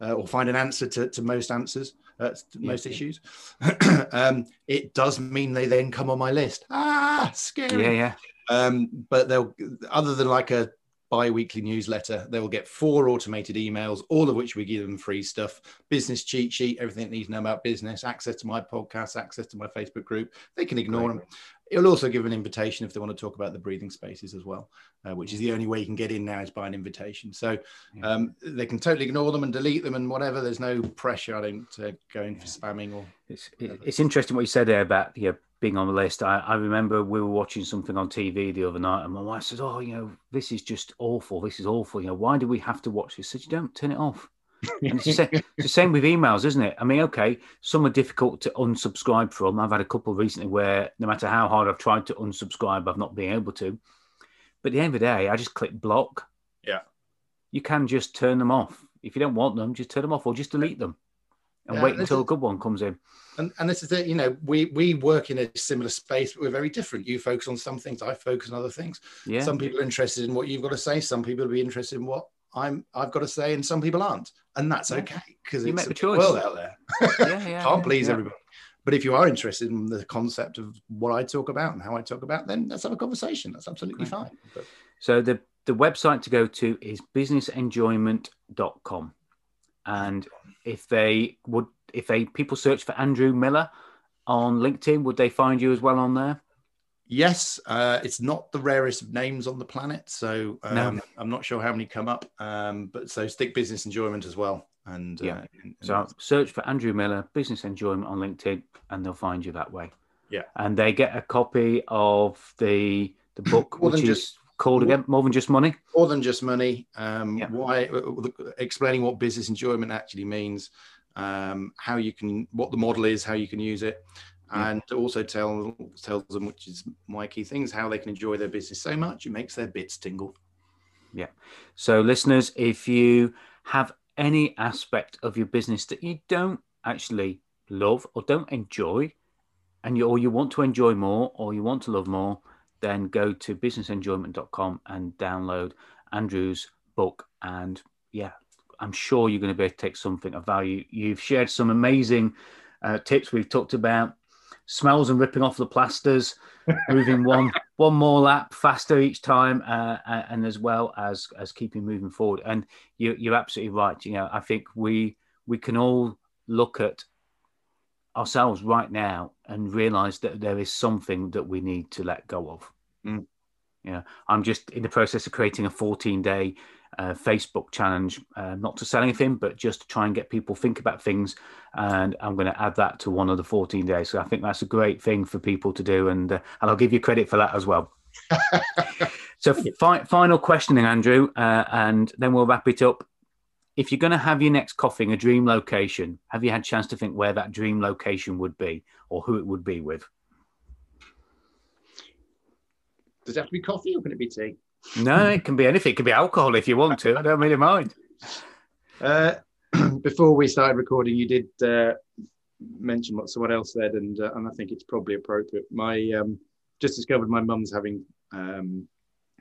uh, or find an answer to, to most answers, uh, to Yeah. most issues. um, it does mean they then come on my list. Ah, scary Yeah, yeah. um, but they'll other than like a bi-weekly newsletter. They will get four automated emails all of which we give them free stuff. Business cheat sheet everything they need to know about business access to my podcast access to my facebook group. They can ignore Great. them. It'll also give an invitation if they want to talk about the breathing spaces as well uh, which is the only way you can get in now is by an invitation. So um, they can totally ignore them and delete them and whatever. There's no pressure i don't uh, go in for spamming or It's, it's interesting what you said there about you know, being on the list. I, I remember we were watching something on TV the other night, and my wife says, "Oh, you know, this is just awful. This is awful. You know, why do we have to watch this?" I said, "You don't turn it off." And it's, the same, it's the same with emails, isn't it? I mean, okay, some are difficult to unsubscribe from. I've had a couple recently where no matter how hard I've tried to unsubscribe, I've not been able to. But at the end of the day, I just click block. Yeah. You can just turn them off. If you don't want them, just turn them off or just delete them and Yeah, wait until a good one comes in. and, and this is it you know we we work in a similar space but we're very different you focus on some things i focus on other things Yeah. some people are interested in what you've got to say some people will be interested in what i'm i've got to say and some people aren't and that's Yeah. okay because it's make a the choice. world out there yeah, yeah, can't please everybody but if you are interested in the concept of what i talk about and how i talk about then let's have a conversation that's absolutely Great. fine but So the the website to go to is businessenjoyment.com. And if they would if they people search for Andrew Miller on LinkedIn, would they find you as well on there? Yes, uh, it's not the rarest of names on the planet, so No. um, I'm not sure how many come up. Um, but so stick business enjoyment as well, and Yeah. uh, and- So search for Andrew Miller Business Enjoyment on LinkedIn and they'll find you that way. Yeah. And they get a copy of the the book which is just- called again More Than Just Money. more than just money. Um, Yeah. Why explaining what business enjoyment actually means, um, how you can, what the model is, how you can use it, Yeah. and also tell tells them, which is my key things, how they can enjoy their business so much it makes their bits tingle. Yeah. So, listeners, if you have any aspect of your business that you don't actually love or don't enjoy, and you or you want to enjoy more or you want to love more, then go to businessenjoyment.com and download Andrew's book. And yeah, I'm sure you're going to be able to take something of value. You've shared some amazing uh, tips. We've talked about smells and ripping off the plasters, moving one one more lap faster each time, uh, and as well as as keeping moving forward. And you, you're absolutely right. You know, I think we we can all look at ourselves right now and realize that there is something that we need to let go of. Mm. Yeah, I'm just in the process of creating a 14 day uh, Facebook challenge, uh, not to sell anything, but just to try and get people think about things. And I'm going to add that to one of the 14 days. So I think that's a great thing for people to do, and uh, and I'll give you credit for that as well. so fi- final questioning, Andrew, uh, and then we'll wrap it up. If you're going to have your next coffee in a dream location, have you had a chance to think where that dream location would be or who it would be with? Does it have to be coffee or can it be tea? No, it can be anything. It can be alcohol if you want to. I don't really mind. Uh, before we started recording, you did uh, mention what someone else said, and uh, and I think it's probably appropriate. My um, just discovered my mum's having um,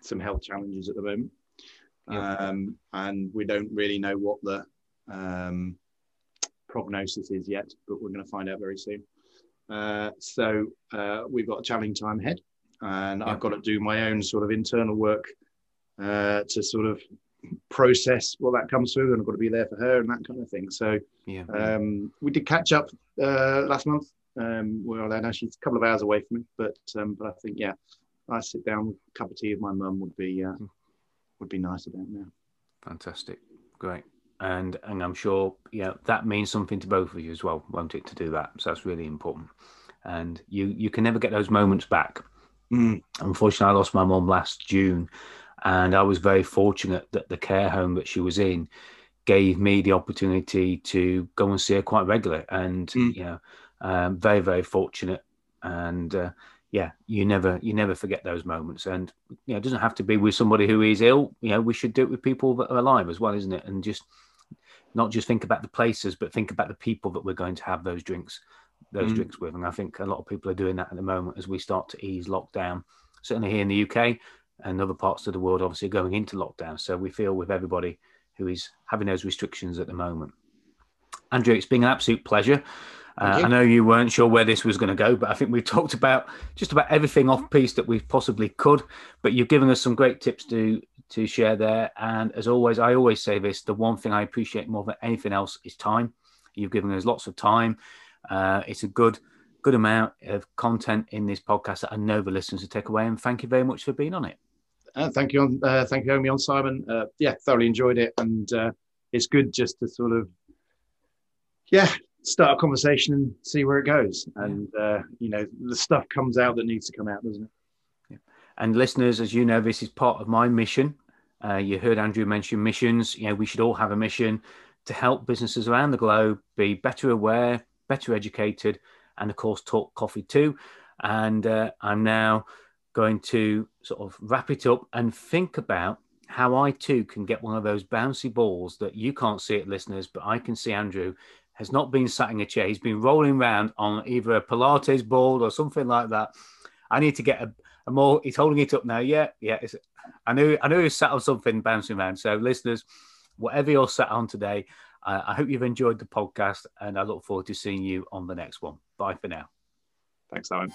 some health challenges at the moment, Yeah. um, and we don't really know what the um, prognosis is yet, but we're going to find out very soon. Uh, so uh, we've got a challenging time ahead, and Yeah. I've got to do my own sort of internal work uh, to sort of process what that comes through, and I've got to be there for her and that kind of thing. So Yeah. um, we did catch up uh, last month. Um, well, then she's a couple of hours away from me, but um, but I think yeah, nice sit down with a cup of tea with my mum would be uh, hmm. Would be nice about now. Fantastic, great, and and I'm sure yeah that means something to both of you as well, won't it? To do that, so that's really important. And you you can never get those moments back. Mm. Unfortunately, I lost my mum last June, and I was very fortunate that the care home that she was in gave me the opportunity to go and see her quite regularly, and mm. you know, um, very very fortunate. And uh, yeah, you never you never forget those moments, and you know, it doesn't have to be with somebody who is ill. You know, we should do it with people that are alive as well, isn't it? And just not just think about the places, but think about the people that we're going to have those drinks, those mm. drinks with. And I think a lot of people are doing that at the moment as we start to ease lockdown. Certainly here in the UK and other parts of the world, obviously going into lockdown. So we feel with everybody who is having those restrictions at the moment. Andrew, it's been an absolute pleasure. Uh, I know you weren't sure where this was going to go, but I think we've talked about just about everything off piece that we possibly could. But you've given us some great tips to to share there. And as always, I always say this: the one thing I appreciate more than anything else is time. You've given us lots of time. Uh, it's a good good amount of content in this podcast that I know the listeners will take away. And thank you very much for being on it. Uh, thank you, on, uh, thank you, having me on, Simon. Uh, yeah, thoroughly enjoyed it, and uh, it's good just to sort of, yeah, start a conversation and see where it goes. And uh, you know, the stuff comes out that needs to come out, doesn't it? Yeah. And listeners, as you know, this is part of my mission. Uh, you heard Andrew mention missions. You know, we should all have a mission to help businesses around the globe be better aware, better educated, and of course, talk coffee too. And I'm now going to sort of wrap it up and think about how I too can get one of those bouncy balls that you can't see it, listeners, but I can see Andrew has not been sat in a chair. He's been rolling around on either a Pilates ball or something like that. I need to get a, a more. He's holding it up now. Yeah, yeah. I knew I knew he sat on something bouncing around. So, listeners, whatever you're sat on today, uh, I hope you've enjoyed the podcast, and I look forward to seeing you on the next one. Bye for now. Thanks, Alan.